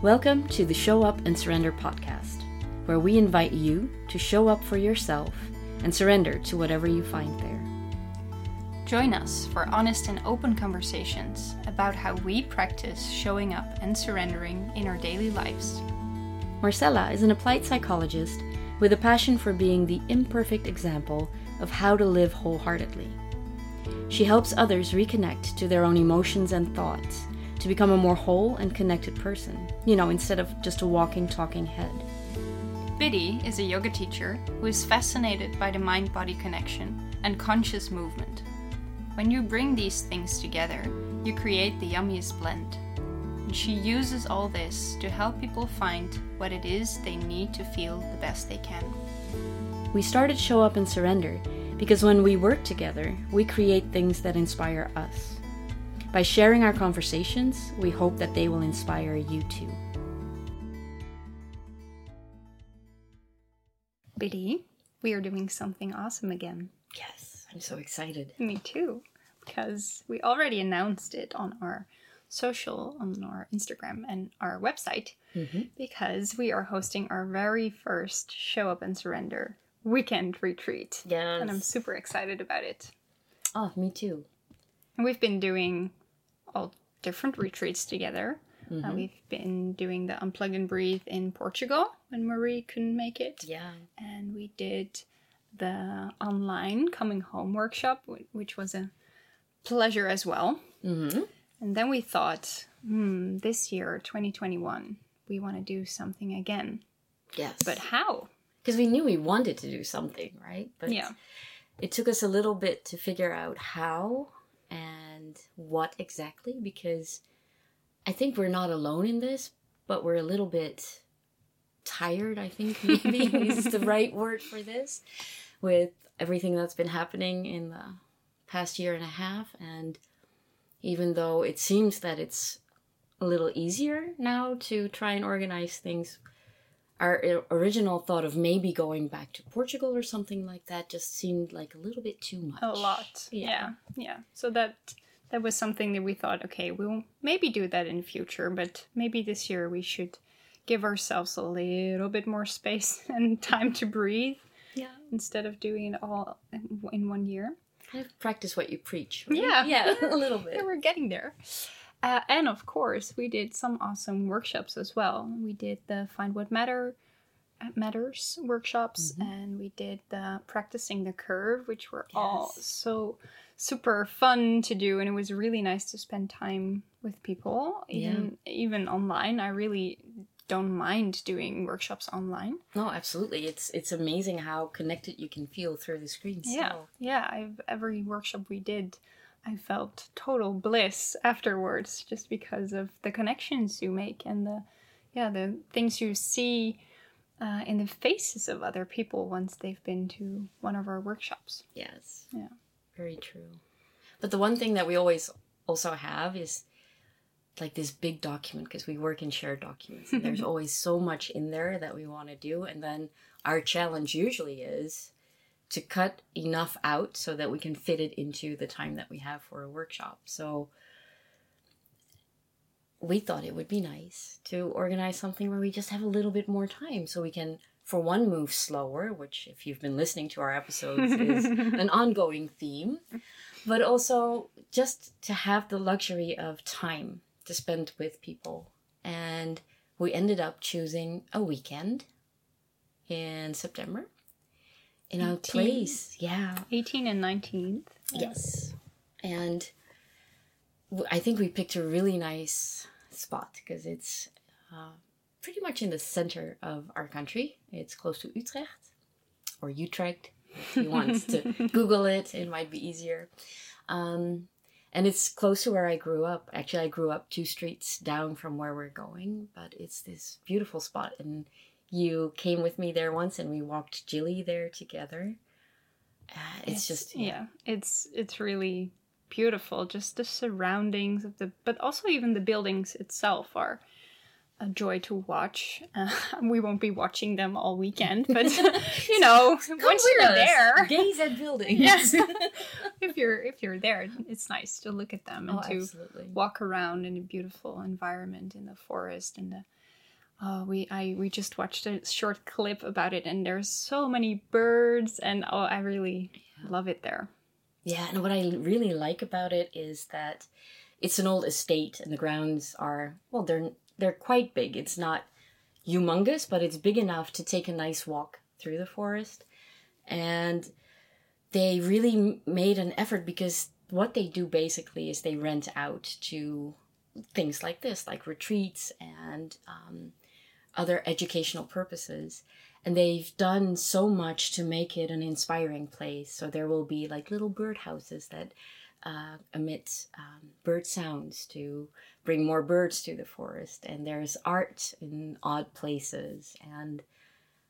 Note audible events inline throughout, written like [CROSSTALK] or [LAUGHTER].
Welcome to the Show Up and Surrender podcast, where we invite you to show up for yourself and surrender to whatever you find there. Join us for honest and open conversations about how we practice showing up and surrendering in our daily lives. Marcella is an applied psychologist with a passion for being the imperfect example of how to live wholeheartedly. She helps others reconnect to their own emotions and thoughts to become a more whole and connected person, you know, instead of just a walking, talking head. Biddy is a yoga teacher who is fascinated by the mind body connection and conscious movement. When you bring these things together, you create the yummiest blend. And she uses all this to help people find what it is they need to feel the best they can. We started Show Up and Surrender because when we work together, we create things that inspire us. By sharing our conversations, we hope that they will inspire you too. Biddy, we are doing something awesome again. Yes, I'm so excited. Me too, because we already announced it on our social, on our Instagram and our website, Mm-hmm. because we are hosting our very first Show Up and Surrender weekend retreat. Yes. And I'm super excited about it. Oh, me too. And we've been doing all different retreats together. Mm-hmm. Uh, we've been doing the Unplug and Breathe in Portugal when Marie couldn't make it. Yeah. And we did the online coming home workshop, which was a pleasure as well. Mm-hmm. And then we thought, hmm, this year, 2021, we want to do something again. Yes. But how? because we knew we wanted to do something, right? But Yeah. it took us a little bit to figure out how and what exactly because I think we're not alone in this, but we're a little bit tired, I think [LAUGHS] maybe is the [LAUGHS] right word for this, with everything that's been happening in the past year and a half. And even though it seems that it's a little easier now to try and organize things, our original thought of maybe going back to Portugal or something like that just seemed like a little bit too much. A lot. Yeah. Yeah. yeah. So that that was something that we thought, okay, we'll maybe do that in future, but maybe this year we should give ourselves a little bit more space [LAUGHS] and time to breathe Yeah. instead of doing it all in- one year. Kind of practice what you preach. right? Yeah. Yeah, [LAUGHS] a little bit. Yeah, we're getting there. Uh, and of course, we did some awesome workshops as well. We did the Find What Matter uh, Matters workshops, and we did the Practicing the Curve, which were all so super fun to do, and it was really nice to spend time with people, even even online. I really don't mind doing workshops online. No, absolutely. It's it's amazing how connected you can feel through the screen. Yeah, yeah. I've every workshop we did, I felt total bliss afterwards, just because of the connections you make and the, yeah, the things you see uh, in the faces of other people once they've been to one of our workshops. Yes. Yeah. Very true. But the one thing that we always also have is like this big document because we work in shared documents. There's [LAUGHS] always so much in there that we want to do. And then our challenge usually is to cut enough out so that we can fit it into the time that we have for a workshop. So we thought it would be nice to organize something where we just have a little bit more time so we can for one move slower which if you've been listening to our episodes is [LAUGHS] an ongoing theme but also just to have the luxury of time to spend with people and we ended up choosing a weekend in september in a 18. place yeah 18 and 19th. Yes. And I think we picked a really nice spot because it's uh, pretty much in the center of our country. It's close to Utrecht or Utrecht. If you want to [LAUGHS] Google it, it might be easier. Um, and it's close to where I grew up. Actually, I grew up two streets down from where we're going, but it's this beautiful spot. And you came with me there once, and we walked Jilly there together. Uh, it's, just yeah. it's it's really beautiful. Just the surroundings of the, but also even the buildings itself are a joy to watch. Uh, [LAUGHS] we won't be watching them all weekend, [LAUGHS] but [LAUGHS] you know, once you're there, gaze at buildings. yes, if you're if you're there, it's nice to look at them and Oh, to absolutely. walk around in a beautiful environment in the forest and the. Oh, we I we just watched a short clip about it, and there's so many birds, and oh, I really love it there. Yeah, and what I really like about it is that it's an old estate, and the grounds are well, they're they're quite big. It's not humongous, but it's big enough to take a nice walk through the forest, and they really made an effort because what they do basically is they rent out to things like this, like retreats and um, other educational purposes. And they've done so much to make it an inspiring place. So there will be like little birdhouses that uh, emit um, bird sounds to bring more birds to the forest. And there's art in odd places. And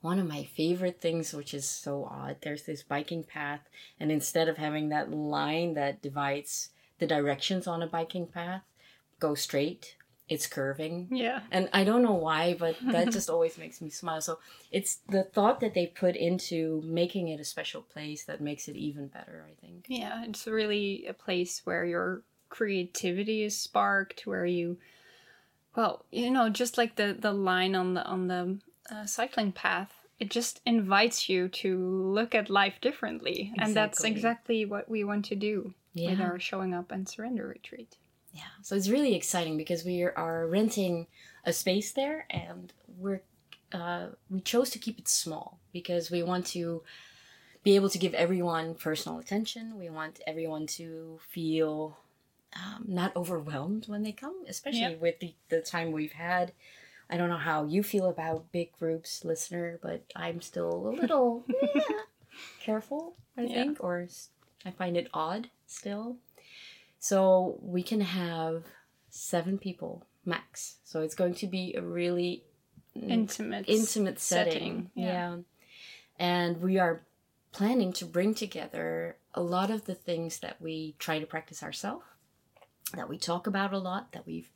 one of my favorite things, which is so odd, there's this biking path. And instead of having that line that divides the directions on a biking path, go straight, it's curving. Yeah. And I don't know why, but that just [LAUGHS] always makes me smile. So it's the thought that they put into making it a special place that makes it even better, I think. Yeah, it's really a place where your creativity is sparked, where you, well, you know, just like the the line on the on the uh, cycling path, it just invites you to look at life differently, and that's Exactly. exactly what we want to do with our showing up and surrender retreat. Yeah. So it's really exciting because we are renting a space there and we're uh, we chose to keep it small because we want to be able to give everyone personal attention. We want everyone to feel um, not overwhelmed when they come, especially Yeah. with the, the time we've had. I don't know how you feel about big groups, listener, but I'm still a [LAUGHS] little eh, careful, I Yeah. think, or i find it odd still. So we can have seven people max. So it's going to be a really Intimate, intimate setting. setting, yeah. Yeah. And we are planning to bring together a lot of the things that we try to practice ourselves, that we talk about a lot, that we've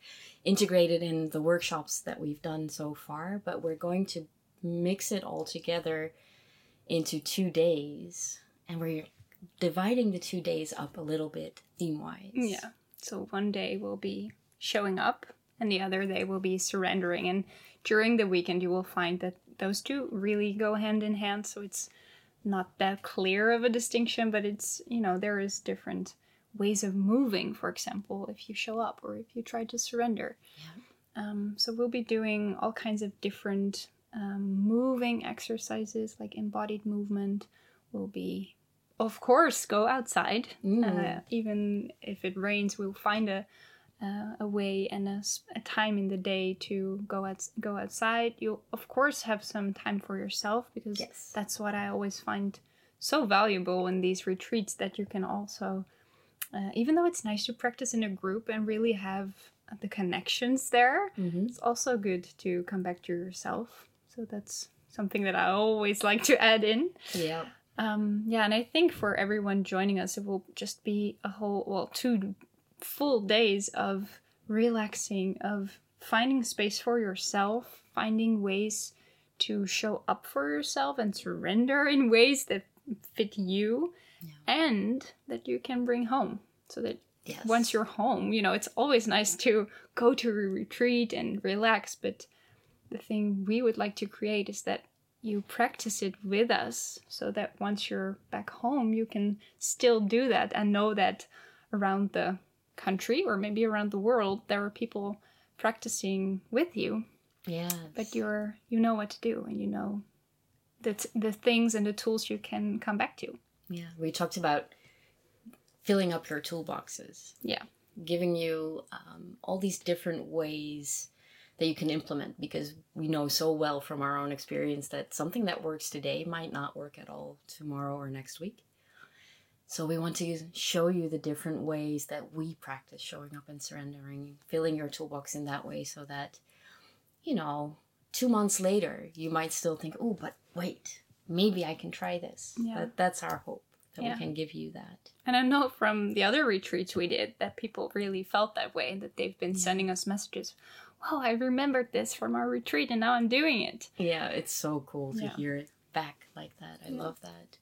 integrated in the workshops that we've done so far, but we're going to mix it all together into two days. And we're dividing the two days up a little bit theme wise. Yeah. So one day will be showing up, and the other day will be surrendering. And during the weekend, you will find that those two really go hand in hand. So it's not that clear of a distinction, but it's, you know, there is different ways of moving, for example, if you show up or if you try to surrender. Yeah. Um, so we'll be doing all kinds of different um, moving exercises like embodied movement. We'll be, of course, go outside. Mm. Uh, even if it rains, we'll find a uh, a way and a time in the day to go out, go outside. You'll of course have some time for yourself because Yes. that's what I always find so valuable in these retreats that you can also, uh, even though it's nice to practice in a group and really have the connections there, Mhm. it's also good to come back to yourself. So that's something that I always like to add in. Yeah. Um, yeah, and I think for everyone joining us, it will just be a whole, well, two full days of relaxing, of finding space for yourself, finding ways to show up for yourself and surrender in ways that fit you and that you can bring home. So that Yes. once you're home, you know, it's always nice to go to a retreat and relax, but the thing we would like to create is that you practice it with us so that once you're back home, you can still do that and know that around the country or maybe around the world, there are people practicing with you, Yes. but you're you know what to do and you know that the things and the tools you can come back to. Yeah, we talked about filling up your toolboxes, Yeah. giving you um, all these different ways that you can implement because we know so well from our own experience that something that works today might not work at all tomorrow or next week. So we want to show you the different ways that we practice showing up and surrendering, filling your toolbox in that way so that, you know, two months later, you might still think, oh, but wait, maybe I can try this. Yeah. That, that's our hope, that Yeah. we can give you that. And I know from the other retreats we did that people really felt that way, and that they've been sending us messages. Oh, I remembered this from our retreat and now I'm doing it. Yeah, it's so cool to Yeah. hear it back like that. I Yeah. love that.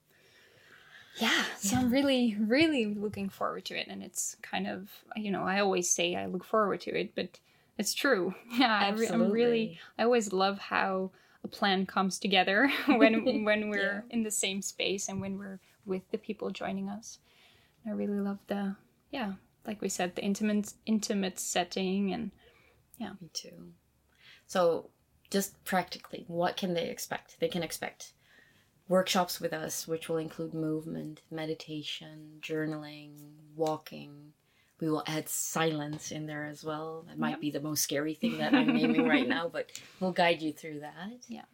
Yeah, so I'm really, really looking forward to it. And it's kind of, you know, I always say I look forward to it, but it's true. [LAUGHS] Yeah, I I'm really, I always love how a plan comes together [LAUGHS] when [LAUGHS] when we're in the same space and when we're with the people joining us. I really love the, yeah, like we said, the intimate, intimate setting and Me too. So, just practically, what can they expect? They can expect workshops with us, which will include movement, meditation, journaling, walking. We will add silence in there as well. That might Yep. be the most scary thing that I'm naming right [LAUGHS] now, but we'll guide you through that. Yeah.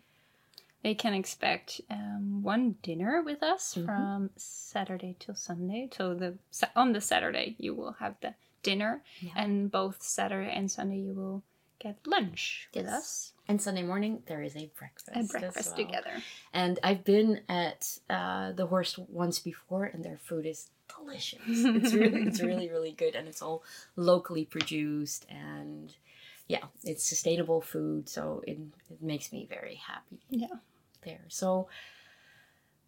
They can expect um, one dinner with us Mhm. from Saturday till Sunday. So the on the Saturday you will have the dinner, Yeah. and both Saturday and Sunday you will get lunch with us And Sunday morning, there is a breakfast. as breakfast well. together. And I've been at uh, the horse once before, and their food is delicious. It's really, it's really, [LAUGHS] really good, and it's all locally produced, and yeah, it's sustainable food, so it it makes me very happy. Yeah. there. So.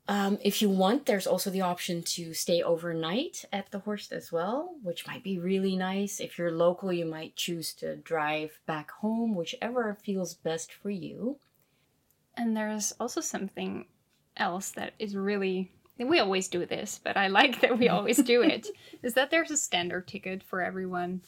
Um, if you want, there's also the option to stay overnight at the horse as well, which might be really nice. If you're local, you might choose to drive back home, whichever feels best for you. And there's also something else that is really we always do this, but I like that we always do it. [LAUGHS] Is that there's a standard ticket for everyone.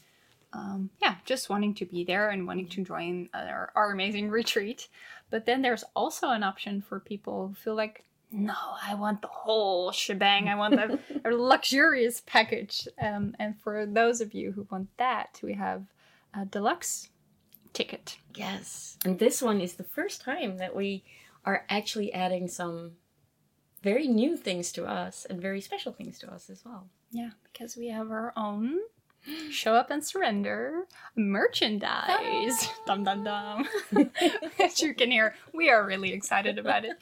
Um, yeah, just wanting to be there and wanting to join our, our amazing [LAUGHS] retreat. But then there's also an option for people who feel like, no, I want the whole shebang. I want the [LAUGHS] a luxurious package. Um, and for those of you who want that, we have a deluxe ticket. Yes. And this one is the first time that we are actually adding some very new things to us and very special things to us as well. Yeah, because we have our own show up and surrender merchandise. dum dum dum. [LAUGHS] As you can hear, we are really excited about it.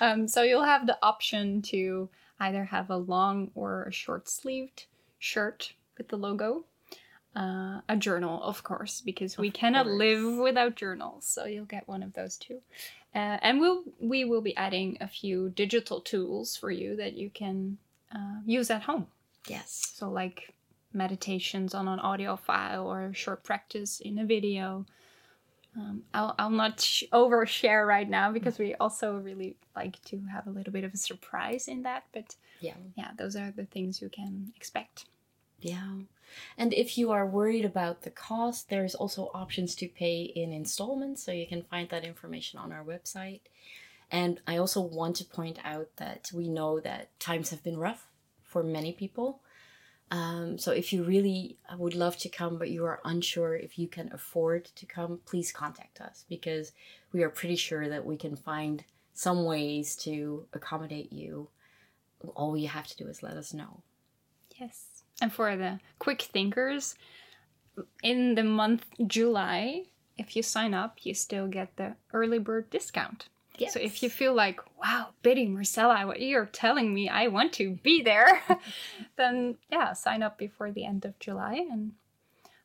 Um, so you'll have the option to either have a long or a short sleeved shirt with the logo. Uh, a journal, of course, because we Of cannot course. live without journals. So you'll get one of those too. Uh, and we'll we will be adding a few digital tools for you that you can uh, use at home. Yes. So, like meditations on an audio file or short practice in a video. Um, I'll, I'll not sh- overshare right now because we also really like to have a little bit of a surprise in that. But Yeah. yeah, those are the things you can expect. Yeah. And if you are worried about the cost, there's also options to pay in installments, so you can find that information on our website. And I also want to point out that we know that times have been rough for many people. Um, so if you really would love to come, but you are unsure if you can afford to come, please contact us because we are pretty sure that we can find some ways to accommodate you. All you have to do is let us know. Yes. And for the quick thinkers, in the month July, if you sign up, you still get the early bird discount. So if you feel like, wow, Biddy, Marcella, what you're telling me, I want to be there, [LAUGHS] then yeah, sign up before the end of July. And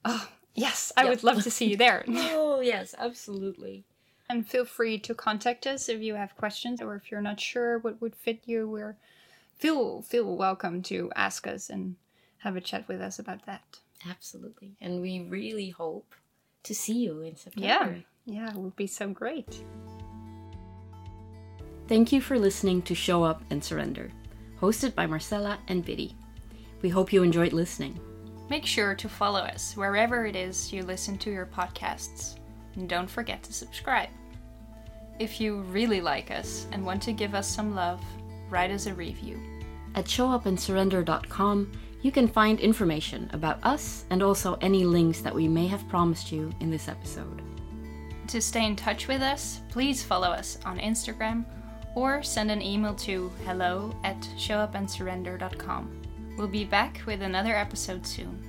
oh, yes, I Yeah. would love to see you there. [LAUGHS] Oh, yes, absolutely. and feel free to contact us if you have questions or if you're not sure what would fit you. We're feel feel welcome to ask us and have a chat with us about that. Absolutely. And we really hope to see you in September. Yeah. Yeah, it would be so great. Thank you for listening to Show Up and Surrender, hosted by Marcella and Biddy. We hope you enjoyed listening. Make sure to follow us wherever it is you listen to your podcasts. And don't forget to subscribe. If you really like us and want to give us some love, write us a review. At showupandsurrender.com, you can find information about us and also any links that we may have promised you in this episode. To stay in touch with us, please follow us on Instagram or send an email to hello at showupandsurrender.com. We'll be back with another episode soon.